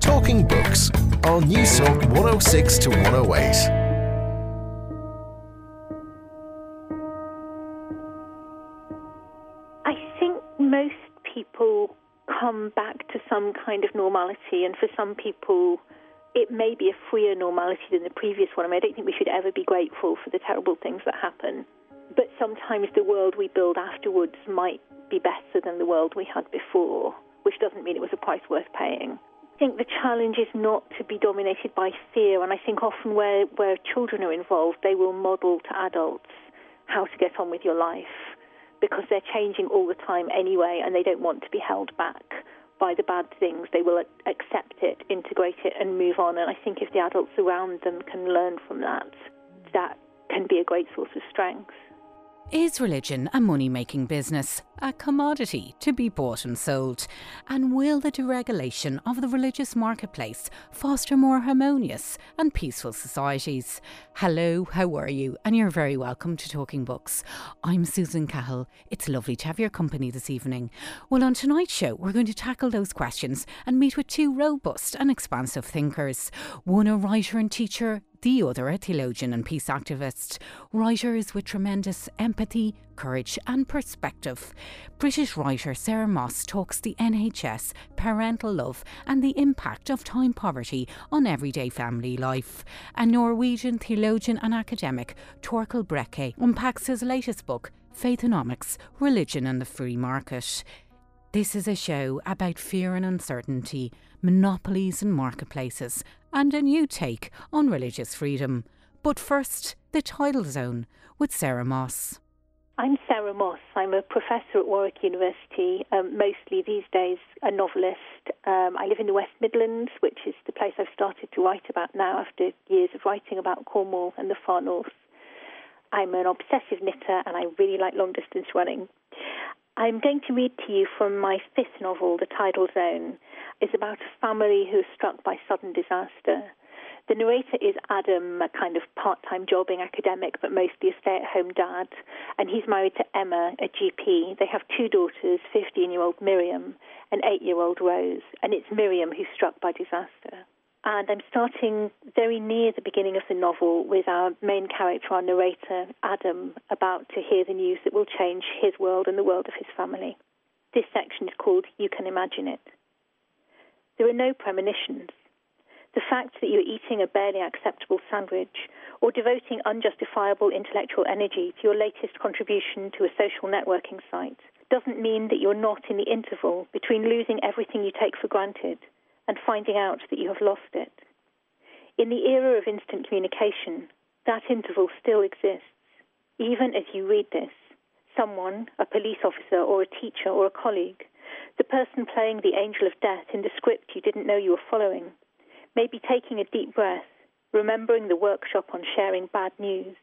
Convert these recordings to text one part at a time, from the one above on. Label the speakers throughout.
Speaker 1: Talking Books on Newstalk 106 to 108.
Speaker 2: I think most people come back to some kind of normality, and for some people, it may be a freer normality than the previous one. I mean, I don't think we should ever be grateful for the terrible things that happen, but sometimes the world we build afterwards might be better than the world we had before, which doesn't mean it was a price worth paying. I think the challenge is not to be dominated by fear, and I think often where, where children are involved, they will model to adults how to get on with your life because they're changing all the time anyway and they don't want to be held back by the bad things. They will accept it, integrate it, and move on. And I think if the adults around them can learn from that, that can be a great source of strength.
Speaker 3: Is religion a money making business, a commodity to be bought and sold? And will the deregulation of the religious marketplace foster more harmonious and peaceful societies? Hello, how are you? And you're very welcome to Talking Books. I'm Susan Cahill. It's lovely to have your company this evening. Well, on tonight's show, we're going to tackle those questions and meet with two robust and expansive thinkers. One, a writer and teacher the other theologian and peace activist, writers with tremendous empathy, courage, and perspective. British writer Sarah Moss talks the NHS, parental love, and the impact of time poverty on everyday family life. And Norwegian theologian and academic Torkel Brekke unpacks his latest book, Faithonomics Religion and the Free Market. This is a show about fear and uncertainty, monopolies and marketplaces, and a new take on religious freedom. But first, the tidal zone with Sarah Moss.
Speaker 2: I'm Sarah Moss. I'm a professor at Warwick University, um, mostly these days a novelist. Um, I live in the West Midlands, which is the place I've started to write about now after years of writing about Cornwall and the far north. I'm an obsessive knitter and I really like long distance running. I'm going to read to you from my fifth novel, The Tidal Zone. It's about a family who is struck by sudden disaster. The narrator is Adam, a kind of part time jobbing academic, but mostly a stay at home dad. And he's married to Emma, a GP. They have two daughters 15 year old Miriam and 8 year old Rose. And it's Miriam who's struck by disaster. And I'm starting very near the beginning of the novel with our main character, our narrator, Adam, about to hear the news that will change his world and the world of his family. This section is called You Can Imagine It. There are no premonitions. The fact that you're eating a barely acceptable sandwich or devoting unjustifiable intellectual energy to your latest contribution to a social networking site doesn't mean that you're not in the interval between losing everything you take for granted and finding out that you have lost it. In the era of instant communication, that interval still exists. Even as you read this, someone, a police officer or a teacher or a colleague, the person playing the angel of death in the script you didn't know you were following, may be taking a deep breath, remembering the workshop on sharing bad news,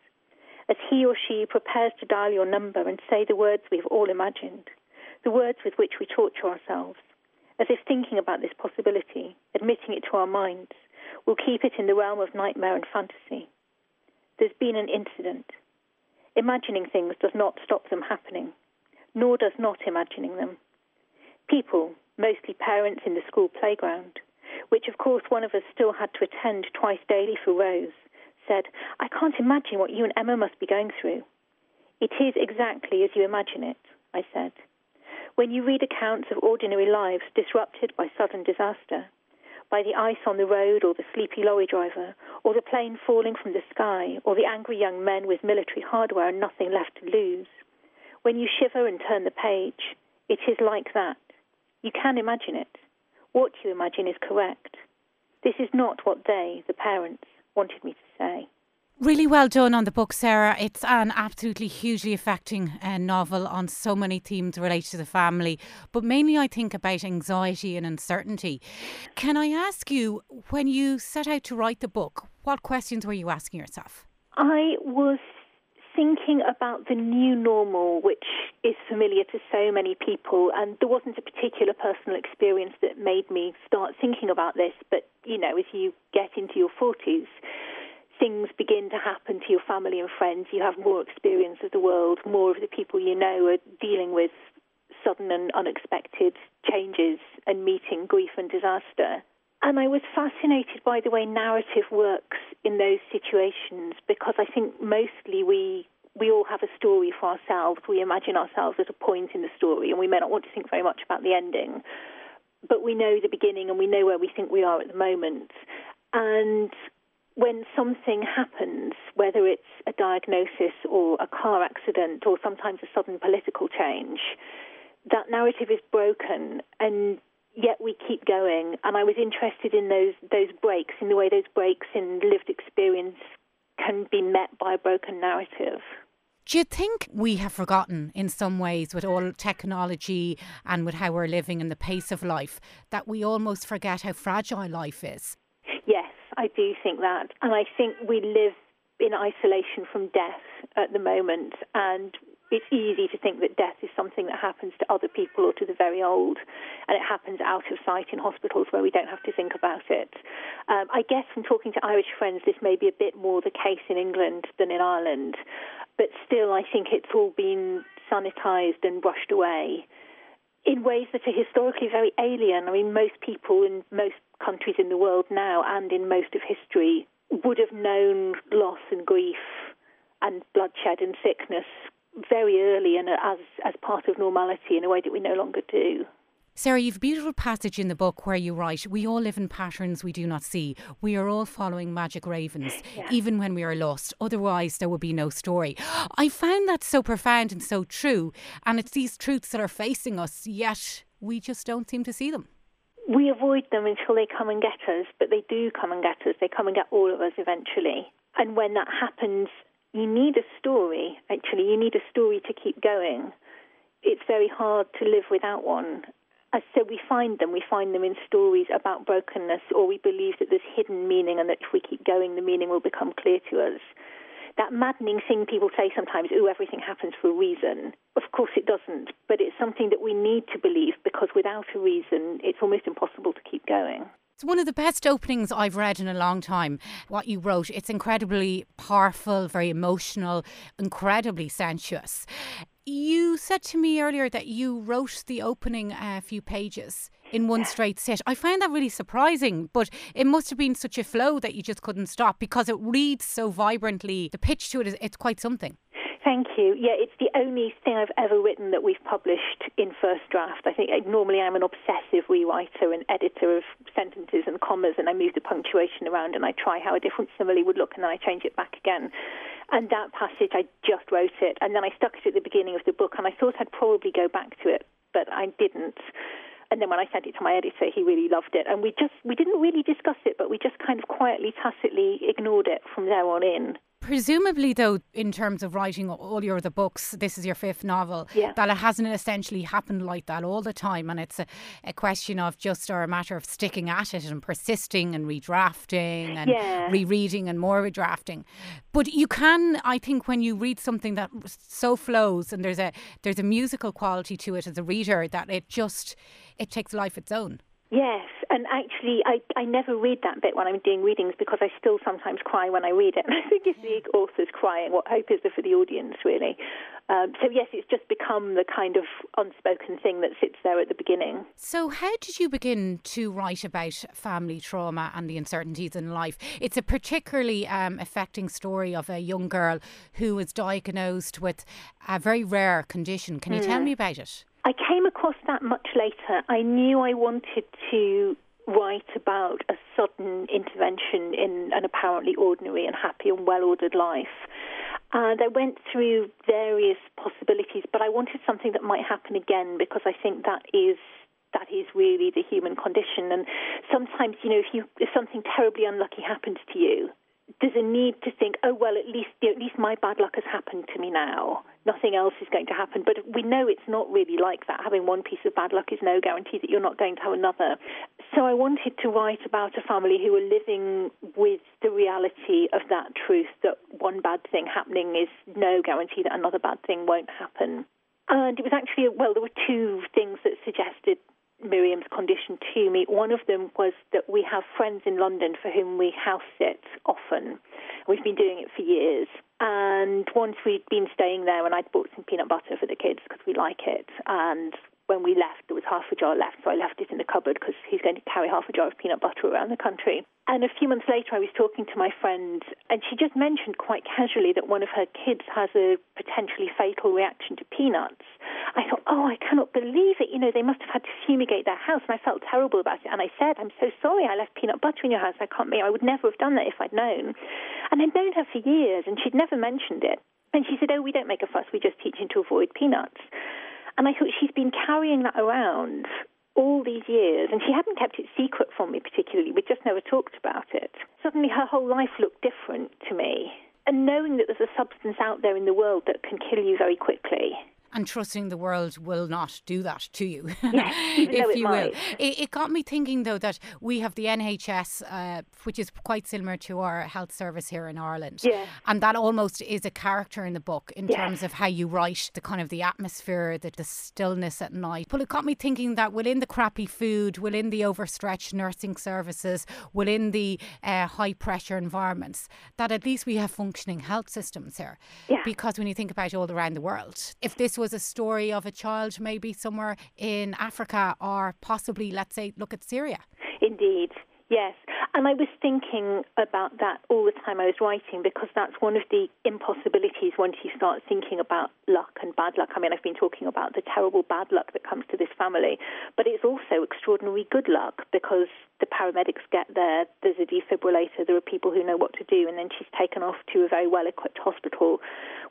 Speaker 2: as he or she prepares to dial your number and say the words we've all imagined, the words with which we torture ourselves, as if thinking about this possibility, admitting it to our minds, will keep it in the realm of nightmare and fantasy. There's been an incident. Imagining things does not stop them happening, nor does not imagining them. People, mostly parents in the school playground, which of course one of us still had to attend twice daily for Rose, said, I can't imagine what you and Emma must be going through. It is exactly as you imagine it, I said when you read accounts of ordinary lives disrupted by sudden disaster, by the ice on the road or the sleepy lorry driver, or the plane falling from the sky, or the angry young men with military hardware and nothing left to lose, when you shiver and turn the page, it is like that. You can imagine it. What you imagine is correct. This is not what they, the parents, wanted me to say.
Speaker 3: Really well done on the book, Sarah. It's an absolutely hugely affecting uh, novel on so many themes related to the family, but mainly I think about anxiety and uncertainty. Can I ask you, when you set out to write the book, what questions were you asking yourself?
Speaker 2: I was thinking about the new normal, which is familiar to so many people, and there wasn't a particular personal experience that made me start thinking about this, but you know, as you get into your 40s, things begin to happen to your family and friends, you have more experience of the world, more of the people you know are dealing with sudden and unexpected changes and meeting grief and disaster. And I was fascinated by the way narrative works in those situations because I think mostly we we all have a story for ourselves. We imagine ourselves at a point in the story, and we may not want to think very much about the ending. But we know the beginning and we know where we think we are at the moment. And when something happens, whether it's a diagnosis or a car accident or sometimes a sudden political change, that narrative is broken and yet we keep going. And I was interested in those those breaks, in the way those breaks in lived experience can be met by a broken narrative.
Speaker 3: Do you think we have forgotten in some ways with all technology and with how we're living and the pace of life that we almost forget how fragile life is?
Speaker 2: I do think that. And I think we live in isolation from death at the moment. And it's easy to think that death is something that happens to other people or to the very old, and it happens out of sight in hospitals where we don't have to think about it. Um, I guess from talking to Irish friends, this may be a bit more the case in England than in Ireland, but still, I think it's all been sanitized and brushed away in ways that are historically very alien. I mean, most people in most countries in the world now and in most of history would have known loss and grief and bloodshed and sickness very early and as, as part of normality in a way that we no longer do.
Speaker 3: Sarah, you've a beautiful passage in the book where you write, We all live in patterns we do not see. We are all following magic ravens, yeah. even when we are lost. Otherwise, there would be no story. I found that so profound and so true. And it's these truths that are facing us, yet we just don't seem to see them.
Speaker 2: We avoid them until they come and get us, but they do come and get us. They come and get all of us eventually. And when that happens, you need a story, actually. You need a story to keep going. It's very hard to live without one. Uh, so we find them. We find them in stories about brokenness, or we believe that there's hidden meaning, and that if we keep going, the meaning will become clear to us. That maddening thing people say sometimes, oh, everything happens for a reason. Of course it doesn't, but it's something that we need to believe because without a reason, it's almost impossible to keep going.
Speaker 3: It's one of the best openings I've read in a long time. What you wrote, it's incredibly powerful, very emotional, incredibly sensuous. You said to me earlier that you wrote the opening uh, few pages in one straight sit. I find that really surprising, but it must have been such a flow that you just couldn't stop because it reads so vibrantly. The pitch to it is it's quite something.
Speaker 2: Thank you. Yeah, it's the only thing I've ever written that we've published in first draft. I think normally I'm an obsessive rewriter and editor of sentences and commas, and I move the punctuation around and I try how a different simile would look, and then I change it back again. And that passage, I just wrote it, and then I stuck it at the beginning of the book, and I thought I'd probably go back to it, but I didn't. And then when I sent it to my editor, he really loved it, and we just we didn't really discuss it, but we just kind of quietly, tacitly ignored it from there on in.
Speaker 3: Presumably, though, in terms of writing all your other books, this is your fifth novel,
Speaker 2: yeah.
Speaker 3: that it hasn't essentially happened like that all the time. And it's a, a question of just or a matter of sticking at it and persisting and redrafting and
Speaker 2: yeah.
Speaker 3: rereading and more redrafting. But you can, I think, when you read something that so flows and there's a there's a musical quality to it as a reader that it just it takes life its own.
Speaker 2: Yes, and actually, I, I never read that bit when I'm doing readings because I still sometimes cry when I read it. And I think if the author's crying, what hope is there for the audience, really? Um, so, yes, it's just become the kind of unspoken thing that sits there at the beginning.
Speaker 3: So, how did you begin to write about family trauma and the uncertainties in life? It's a particularly um, affecting story of a young girl who was diagnosed with a very rare condition. Can you mm. tell hmm. me about it?
Speaker 2: I came across that much later. I knew I wanted to write about a sudden intervention in an apparently ordinary and happy and well ordered life. And I went through various possibilities, but I wanted something that might happen again because I think that is that is really the human condition. And sometimes, you know, if you if something terribly unlucky happens to you, there's a need to think, oh well, at least at least my bad luck has happened to me now. Nothing else is going to happen. But we know it's not really like that. Having one piece of bad luck is no guarantee that you're not going to have another. So I wanted to write about a family who are living with the reality of that truth that one bad thing happening is no guarantee that another bad thing won't happen. And it was actually, well, there were two things that to me. One of them was that we have friends in London for whom we house sit often. We've been doing it for years. And once we'd been staying there and I'd bought some peanut butter for the kids because we like it. And when we left, there was half a jar left, so I left it in the cupboard because he's going to carry half a jar of peanut butter around the country. And a few months later, I was talking to my friend, and she just mentioned quite casually that one of her kids has a potentially fatal reaction to peanuts. I thought, oh, I cannot believe it. You know, they must have had to fumigate their house. And I felt terrible about it. And I said, I'm so sorry I left peanut butter in your house. I can't, I would never have done that if I'd known. And I'd known her for years, and she'd never mentioned it. And she said, oh, we don't make a fuss. We just teach him to avoid peanuts. And I thought she's been carrying that around all these years, and she hadn't kept it secret from me particularly. We just never talked about it. Suddenly, her whole life looked different to me. And knowing that there's a substance out there in the world that can kill you very quickly,
Speaker 3: and trusting the world will not do that to you,
Speaker 2: yes,
Speaker 3: if you
Speaker 2: might.
Speaker 3: will. It, it, got me thinking, though, that we have the NHS, uh, which is quite similar to our health service here in Ireland,
Speaker 2: yeah.
Speaker 3: and that almost is a character in the book in
Speaker 2: yes.
Speaker 3: terms of how you write the kind of the atmosphere, the, the stillness at night. But it got me thinking that within the crappy food, within the overstretched nursing services, within the uh, high pressure environments, that at least we have functioning health systems here.
Speaker 2: Yeah.
Speaker 3: Because when you think about all around the world, if this was a story of a child maybe somewhere in Africa or possibly, let's say, look at Syria.
Speaker 2: Indeed. Yes, and I was thinking about that all the time I was writing because that's one of the impossibilities once you start thinking about luck and bad luck. I mean, I've been talking about the terrible bad luck that comes to this family, but it's also extraordinary good luck because the paramedics get there, there's a defibrillator, there are people who know what to do, and then she's taken off to a very well equipped hospital,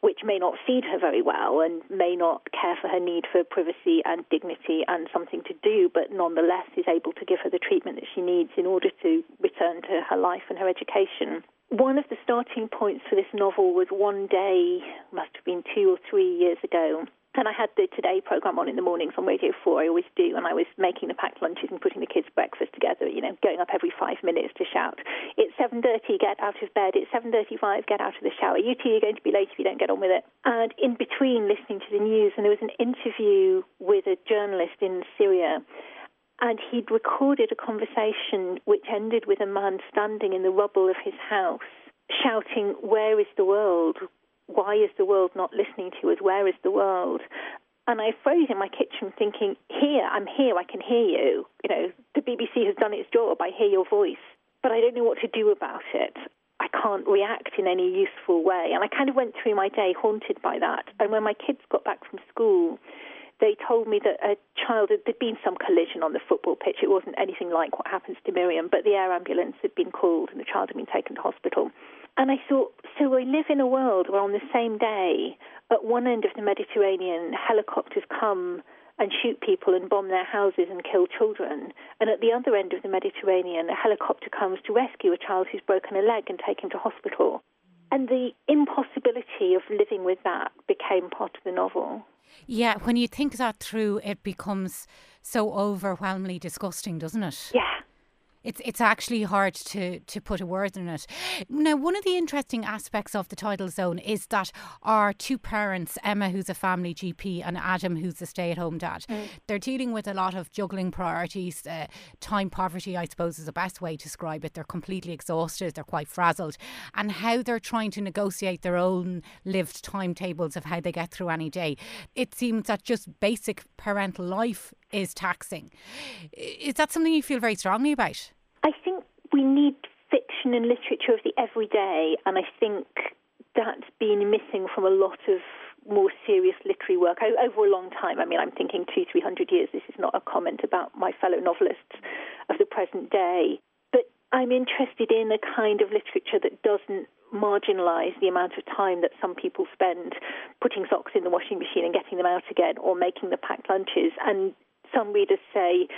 Speaker 2: which may not feed her very well and may not care for her need for privacy and dignity and something to do, but nonetheless is able to give her the treatment that she needs in order to return to her life and her education. One of the starting points for this novel was one day, must have been two or three years ago, and I had the Today program on in the mornings on Radio 4, I always do, and I was making the packed lunches and putting the kids' breakfast together, you know, going up every five minutes to shout, it's 7.30, get out of bed, it's 7.35, get out of the shower, you two are going to be late if you don't get on with it. And in between listening to the news, and there was an interview with a journalist in Syria, and he'd recorded a conversation which ended with a man standing in the rubble of his house shouting, Where is the world? why is the world not listening to us? Where is the world? And I froze in my kitchen thinking, here, I'm here, I can hear you. You know, the BBC has done its job, I hear your voice, but I don't know what to do about it. I can't react in any useful way. And I kind of went through my day haunted by that. And when my kids got back from school, they told me that a child had there'd been some collision on the football pitch. It wasn't anything like what happens to Miriam, but the air ambulance had been called and the child had been taken to hospital. And I thought, so we live in a world where on the same day, at one end of the Mediterranean, helicopters come and shoot people and bomb their houses and kill children. And at the other end of the Mediterranean, a helicopter comes to rescue a child who's broken a leg and take him to hospital. And the impossibility of living with that became part of the novel.
Speaker 3: Yeah, when you think that through, it becomes so overwhelmingly disgusting, doesn't it?
Speaker 2: Yeah,
Speaker 3: it's it's actually hard to to put a word in it. Now, one of the interesting aspects of the tidal zone is that our two parents, Emma, who's a family GP, and Adam, who's a stay-at-home dad, mm. they're dealing with a lot of juggling priorities. Uh, time poverty, I suppose, is the best way to describe it. They're completely exhausted. They're quite frazzled, and how they're trying to negotiate their own lived timetables of how they get through any day. It seems that just basic parental life is taxing. Is that something you feel very strongly about?
Speaker 2: We need fiction and literature of the everyday, and I think that's been missing from a lot of more serious literary work over a long time. I mean, I'm thinking two, three hundred years. This is not a comment about my fellow novelists of the present day. But I'm interested in a kind of literature that doesn't marginalize the amount of time that some people spend putting socks in the washing machine and getting them out again or making the packed lunches. And some readers say,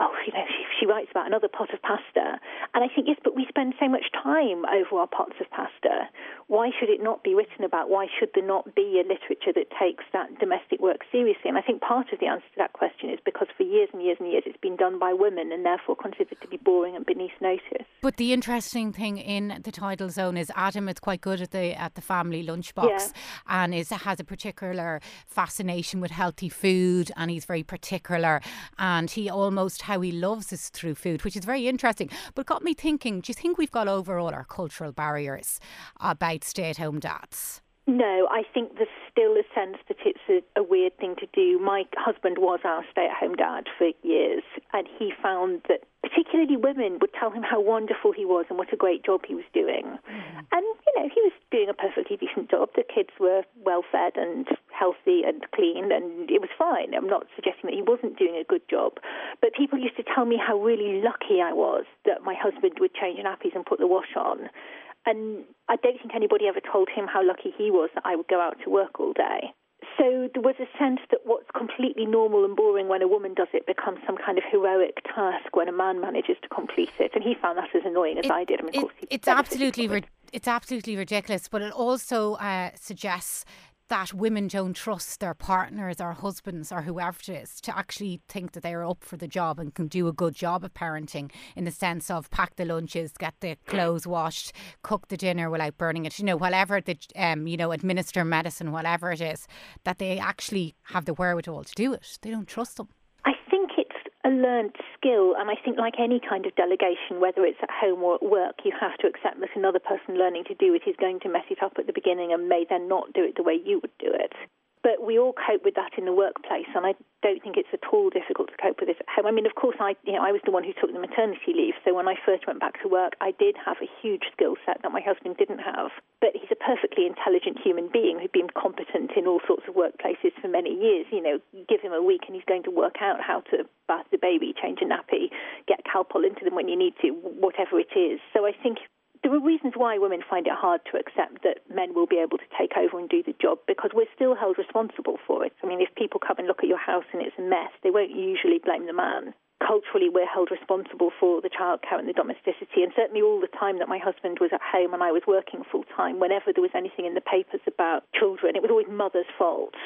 Speaker 2: oh, you know, she, she writes about another pot of pasta. And I think, yes, but we spend so much time over our pots of pasta. Why should it not be written about? Why should there not be a literature that takes that domestic work seriously? And I think part of the answer to that question is because for years and years and years it's been done by women and therefore considered to be boring and beneath notice.
Speaker 3: But the interesting thing in the tidal zone is Adam is quite good at the at the family lunchbox
Speaker 2: yeah.
Speaker 3: and is has a particular fascination with healthy food and he's very particular and he almost how he loves is through food, which is very interesting. But got me thinking, do you think we've got over all our cultural barriers about stay at home dads?
Speaker 2: No, I think there's still a sense that it's a, a weird thing to do. My husband was our stay at home dad for years, and he found that particularly women would tell him how wonderful he was and what a great job he was doing. Mm. And, you know, he was doing a perfectly decent job. The kids were well fed and healthy and clean, and it was fine. I'm not suggesting that he wasn't doing a good job. But people used to tell me how really lucky I was that my husband would change nappies and put the wash on. And I don't think anybody ever told him how lucky he was that I would go out to work all day. So there was a sense that what's completely normal and boring when a woman does it becomes some kind of heroic task when a man manages to complete it. And he found that as annoying as
Speaker 3: it,
Speaker 2: I did. I mean,
Speaker 3: it, it's absolutely it's absolutely ridiculous, but it also uh, suggests that women don't trust their partners or husbands or whoever it is to actually think that they're up for the job and can do a good job of parenting in the sense of pack the lunches, get the clothes washed, cook the dinner without burning it, you know, whatever the, um, you know, administer medicine, whatever it is, that they actually have the wherewithal to do it. They don't trust them
Speaker 2: a learned skill, and I think, like any kind of delegation, whether it's at home or at work, you have to accept that another person learning to do it is going to mess it up at the beginning and may then not do it the way you would do it. But we all cope with that in the workplace, and I don't think it's at all difficult to cope with this at home. I mean, of course, I you know I was the one who took the maternity leave, so when I first went back to work, I did have a huge skill set that my husband didn't have. But he's a perfectly intelligent human being who'd been competent in all sorts of workplaces for many years. You know, give him a week and he's going to work out how to bath the baby, change a nappy, get Calpol into them when you need to, whatever it is. So I think there are reasons why women find it hard to accept that men will be able to take over and do the job because we're still held responsible for it. I mean, if people come and look at your house and it's a mess, they won't usually blame the man. Culturally, we're held responsible for the childcare and the domesticity, and certainly all the time that my husband was at home and I was working full time, whenever there was anything in the papers about children, it was always mother's fault.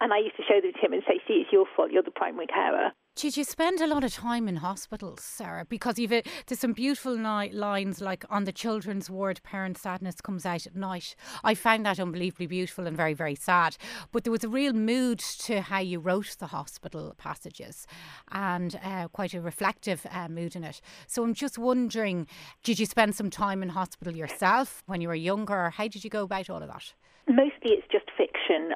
Speaker 2: And I used to show them to him and say, see, it's your fault, you're the primary carer.
Speaker 3: Did you spend a lot of time in hospitals, Sarah? Because you've a, there's some beautiful ni- lines like on the children's ward, parent sadness comes out at night. I found that unbelievably beautiful and very, very sad. But there was a real mood to how you wrote the hospital passages and uh, quite a reflective uh, mood in it. So I'm just wondering, did you spend some time in hospital yourself when you were younger? How did you go about all of that?
Speaker 2: Mostly it's just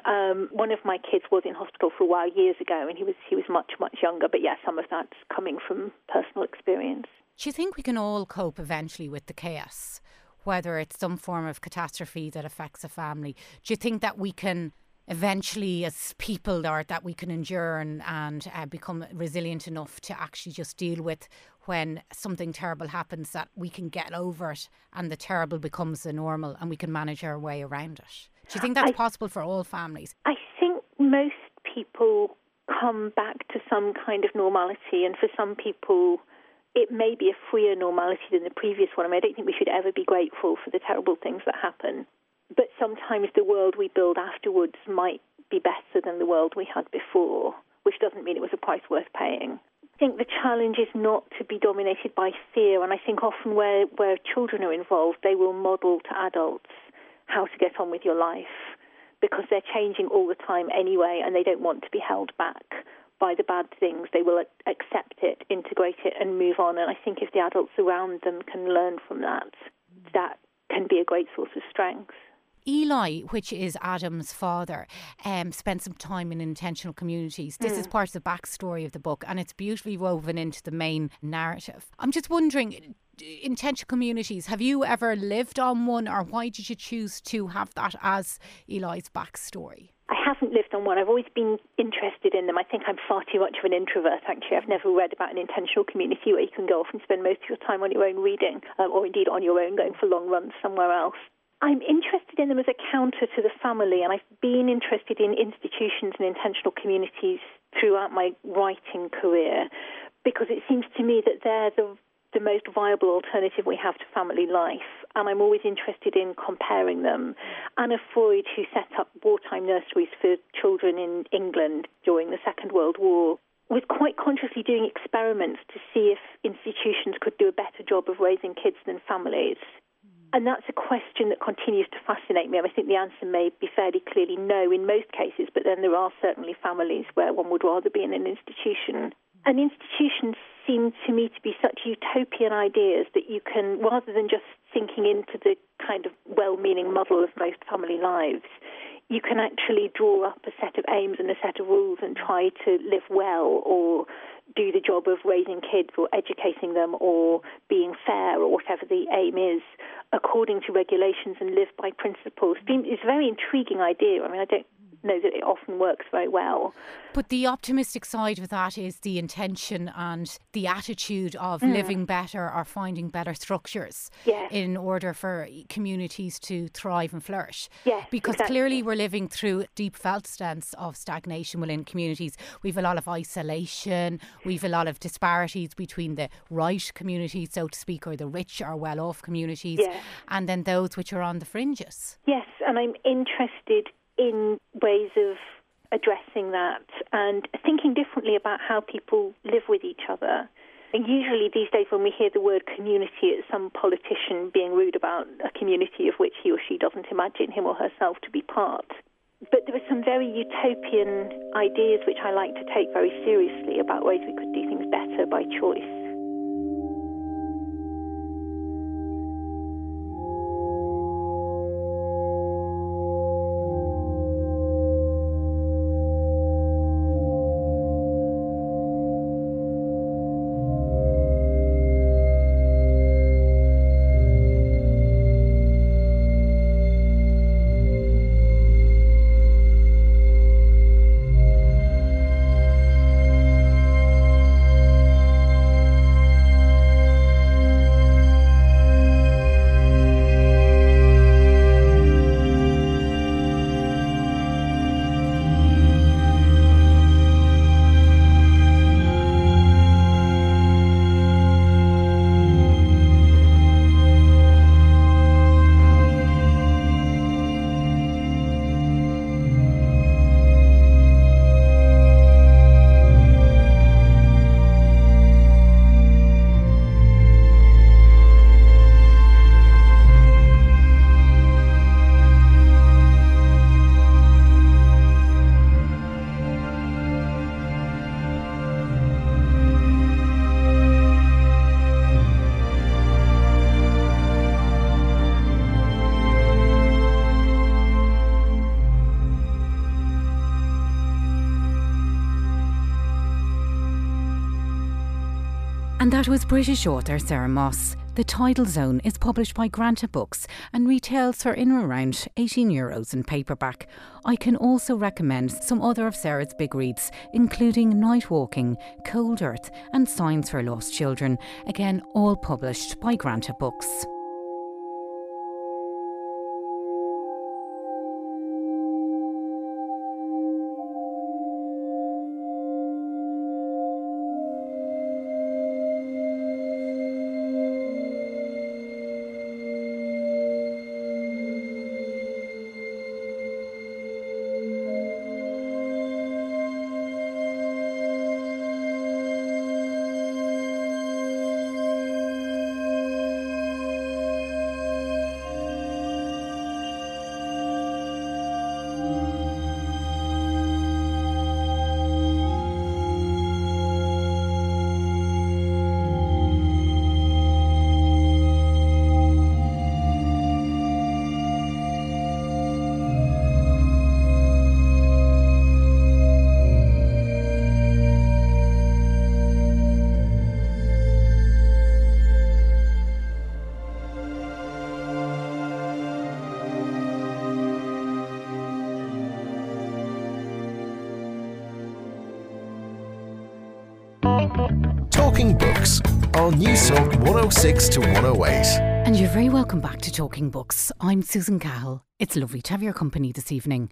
Speaker 2: Um, one of my kids was in hospital for a while years ago, and he was he was much much younger. But yeah, some of that's coming from personal experience.
Speaker 3: Do you think we can all cope eventually with the chaos, whether it's some form of catastrophe that affects a family? Do you think that we can? eventually as people or that we can endure and, and uh, become resilient enough to actually just deal with when something terrible happens that we can get over it and the terrible becomes the normal and we can manage our way around it do you think that's I, possible for all families?
Speaker 2: I think most people come back to some kind of normality, and for some people, it may be a freer normality than the previous one. I mean, I don't think we should ever be grateful for the terrible things that happen. But sometimes the world we build afterwards might be better than the world we had before, which doesn't mean it was a price worth paying. I think the challenge is not to be dominated by fear, and I think often where, where children are involved, they will model to adults how to get on with your life because they're changing all the time anyway and they don't want to be held back by the bad things. They will accept it, integrate it, and move on. And I think if the adults around them can learn from that, that can be a great source of strength.
Speaker 3: Eli, which is Adam's father, um, spent some time in intentional communities. This mm. is part of the backstory of the book, and it's beautifully woven into the main narrative. I'm just wondering, intentional communities, have you ever lived on one, or why did you choose to have that as Eli's backstory?
Speaker 2: I haven't lived on one. I've always been interested in them. I think I'm far too much of an introvert, actually. I've never read about an intentional community where you can go off and spend most of your time on your own reading, um, or indeed on your own going for long runs somewhere else. I'm interested in them as a counter to the family, and I've been interested in institutions and intentional communities throughout my writing career because it seems to me that they're the, the most viable alternative we have to family life, and I'm always interested in comparing them. Anna Freud, who set up wartime nurseries for children in England during the Second World War, was quite consciously doing experiments to see if institutions could do a better job of raising kids than families. And that's a question that continues to fascinate me. And I think the answer may be fairly clearly no in most cases, but then there are certainly families where one would rather be in an institution. And institutions seem to me to be such utopian ideas that you can, rather than just sinking into the kind of well meaning muddle of most family lives, you can actually draw up a set of aims and a set of rules and try to live well or do the job of raising kids or educating them or being fair or whatever the aim is according to regulations and live by principles. It's a very intriguing idea. I mean, I don't know that it often works very well.
Speaker 3: But the optimistic side of that is the intention and the attitude of mm. living better or finding better structures
Speaker 2: yes.
Speaker 3: in order for communities to thrive and flourish.
Speaker 2: Yes,
Speaker 3: because
Speaker 2: exactly.
Speaker 3: clearly we're living through deep felt sense of stagnation within communities. We've a lot of isolation, we've a lot of disparities between the right communities, so to speak, or the rich or well off communities,
Speaker 2: yes.
Speaker 3: and then those which are on the fringes.
Speaker 2: Yes, and I'm interested in ways of addressing that and thinking differently about how people live with each other. And usually these days, when we hear the word community, it's some politician being rude about a community of which he or she doesn't imagine him or herself to be part. But there are some very utopian ideas which I like to take very seriously about ways we could do things better by choice.
Speaker 3: And that was British author Sarah Moss. The Tidal Zone is published by Granta Books and retails for in around 18 euros in paperback. I can also recommend some other of Sarah's big reads, including Night Waking, Cold Earth, and Signs for Lost Children, again, all published by Granta Books.
Speaker 1: Talking Books on Newstalk 106 to 108.
Speaker 3: And you're very welcome back to Talking Books. I'm Susan Cahill. It's lovely to have your company this evening.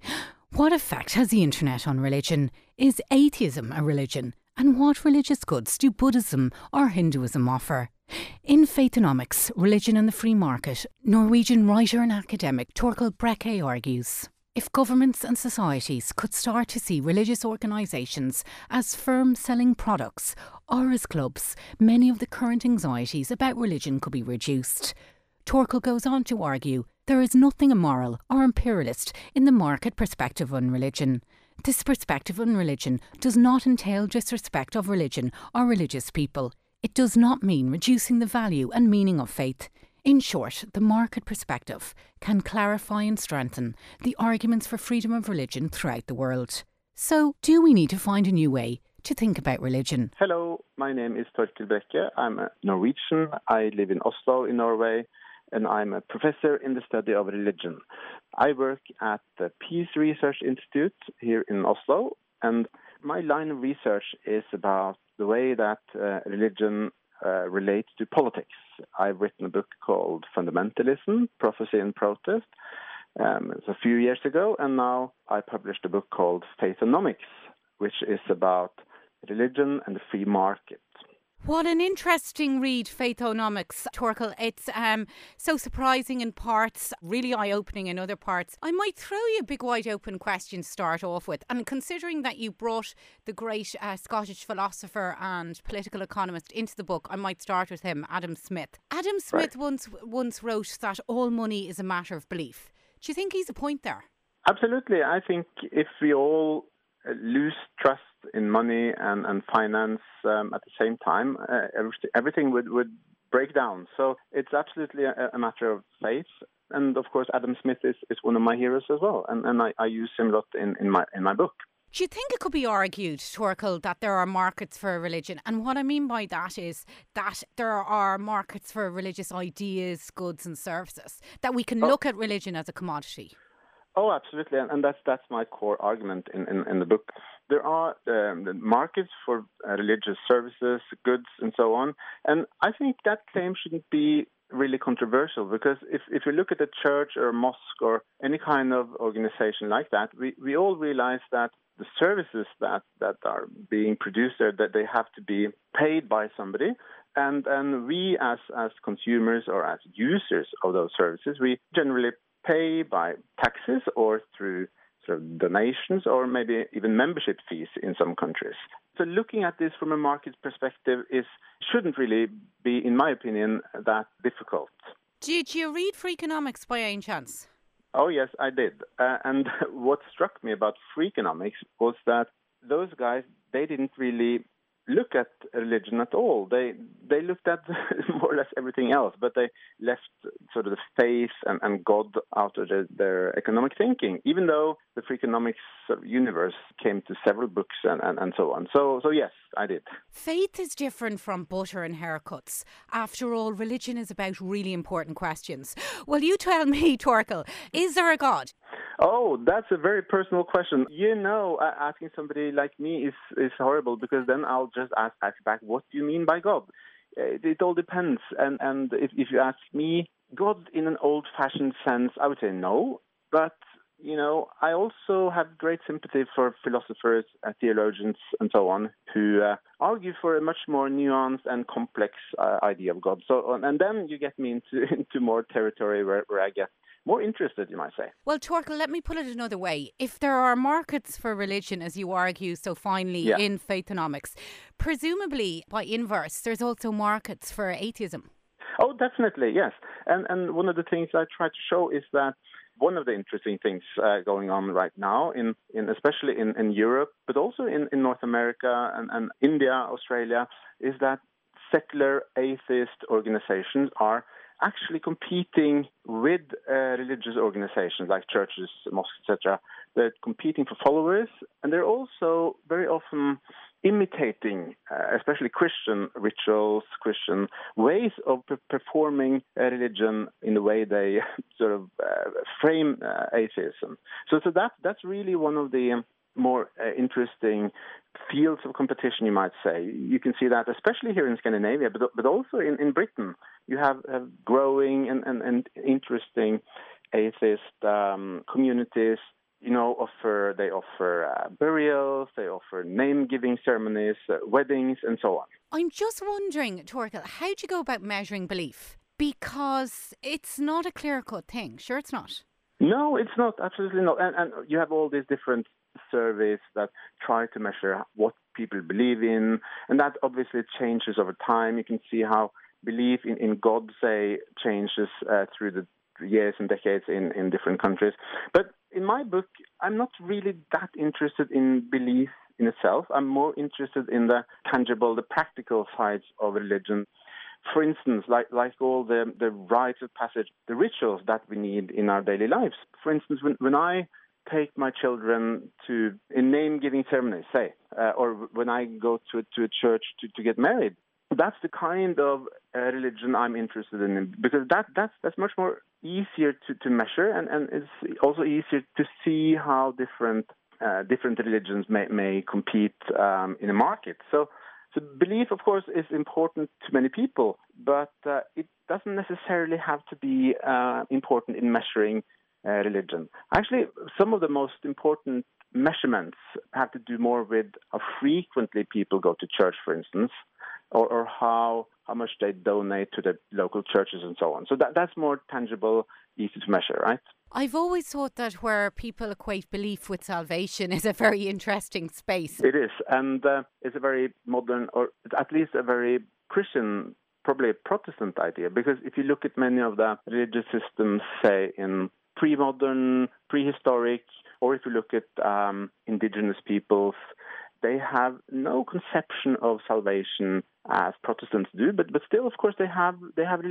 Speaker 3: What effect has the internet on religion? Is atheism a religion? And what religious goods do Buddhism or Hinduism offer? In Faithonomics, Religion and the Free Market, Norwegian writer and academic Torkel Brekke argues if governments and societies could start to see religious organisations as firms selling products or as clubs, many of the current anxieties about religion could be reduced. Torkel goes on to argue there is nothing immoral or imperialist in the market perspective on religion. This perspective on religion does not entail disrespect of religion or religious people. It does not mean reducing the value and meaning of faith. In short, the market perspective can clarify and strengthen the arguments for freedom of religion throughout the world. So, do we need to find a new way to think about religion?
Speaker 4: Hello, my name is Torkel Brekke. I'm a Norwegian. I live in Oslo, in Norway, and I'm a professor in the study of religion. I work at the Peace Research Institute here in Oslo, and my line of research is about the way that uh, religion uh, relates to politics. I've written a book called Fundamentalism Prophecy and Protest. Um, it's a few years ago, and now I published a book called Faithonomics, which is about religion and the free market.
Speaker 3: What an interesting read, Faithonomics, Torkel. It's um, so surprising in parts, really eye opening in other parts. I might throw you a big, wide open question to start off with. And considering that you brought the great uh, Scottish philosopher and political economist into the book, I might start with him, Adam Smith. Adam Smith right. once, once wrote that all money is a matter of belief. Do you think he's a point there?
Speaker 4: Absolutely. I think if we all lose trust in money and, and finance um, at the same time, uh, everything, everything would, would break down. So it's absolutely a, a, matter of faith. And of course, Adam Smith is, is one of my heroes as well. And, and I, I use him a lot in, in, my, in my book.
Speaker 3: Do you think it could be argued, Torkel, that there are markets for religion? And what I mean by that is that there are markets for religious ideas, goods, and services, that we can oh. look at religion as a commodity.
Speaker 4: Oh, absolutely, and that's that's my core argument in, in, in the book. There are um, markets for uh, religious services, goods, and so on, and I think that claim shouldn't be really controversial because if if you look at a church or a mosque or any kind of organization like that, we, we all realize that the services that, that are being produced there that they have to be paid by somebody. And and we as as consumers or as users of those services we generally pay by taxes or through sort of donations or maybe even membership fees in some countries. So looking at this from a market perspective is shouldn't really be, in my opinion, that difficult.
Speaker 3: Did you read Freakonomics by any chance?
Speaker 4: Oh yes, I did. Uh, and what struck me about Freakonomics was that those guys they didn't really look at religion at all. They they looked at more or less everything else, but they left sort of the faith and, and God out of the, their economic thinking, even though the Freakonomics sort of universe came to several books and, and, and so on. So so yes, I did.
Speaker 3: Faith is different from butter and haircuts. After all, religion is about really important questions. Well, you tell me, Torkel, is there a God?
Speaker 4: Oh, that's a very personal question. You know, asking somebody like me is is horrible because then I'll just ask, back, what do you mean by God? It, it all depends. And and if, if you ask me, God in an old-fashioned sense, I would say no. But you know, I also have great sympathy for philosophers, uh, theologians, and so on, who uh, argue for a much more nuanced and complex uh, idea of God. So, and then you get me into into more territory where, where I get more interested, you might say.
Speaker 3: Well, Torkel, let me put it another way. If there are markets for religion, as you argue so finely yeah. in Faithonomics, presumably by inverse, there's also markets for atheism.
Speaker 4: Oh, definitely, yes. And and one of the things I try to show is that one of the interesting things uh, going on right now, in, in especially in, in Europe, but also in, in North America and, and India, Australia, is that secular atheist organizations are actually competing with uh, religious organizations like churches, mosques, etc. They're competing for followers, and they're also very often imitating, uh, especially Christian rituals, Christian ways of performing religion in the way they sort of uh, frame uh, atheism. So, so that that's really one of the more uh, interesting fields of competition, you might say. You can see that, especially here in Scandinavia, but, but also in, in Britain. You have, growing and, and, and interesting atheist um, communities. You know, offer they offer uh, burials, they offer name giving ceremonies, uh, weddings, and so on.
Speaker 3: I'm just wondering, Torkel, how do you go about measuring belief? Because it's not a clear cut thing. Sure, it's not.
Speaker 4: No, it's not. Absolutely not. And, and you have all these different surveys that try to measure what people believe in, and that obviously changes over time. You can see how belief in, in God, say, changes uh, through the years and decades in, in different countries. But in my book, I'm not really that interested in belief in itself. I'm more interested in the tangible, the practical sides of religion. For instance, like, like all the, the rites of passage, the rituals that we need in our daily lives. For instance, when, when I take my children to a name giving ceremony, say, uh, or when I go to, to a church to, to get married, that's the kind of uh, religion I'm interested in because that that's that's much more easier to, to measure and, and it's also easier to see how different uh, different religions may, may compete um, in a market. So, so belief, of course, is important to many people, but uh, it doesn't necessarily have to be uh, important in measuring religion. Actually, some of the most important measurements have to do more with how frequently people go to church, for instance, or, or how how much they donate to the local churches and so on. So that that's more tangible, easy to measure, right?
Speaker 3: I've always thought that where people equate belief with salvation is a very interesting space.
Speaker 4: It is, and uh, it's a very modern, or at least a very Christian, probably a Protestant idea. Because if you look at many of the religious systems, say in pre-modern, prehistoric, or if you look at um, indigenous peoples, they have no conception of salvation as Protestants do, but but still, of course, they have they have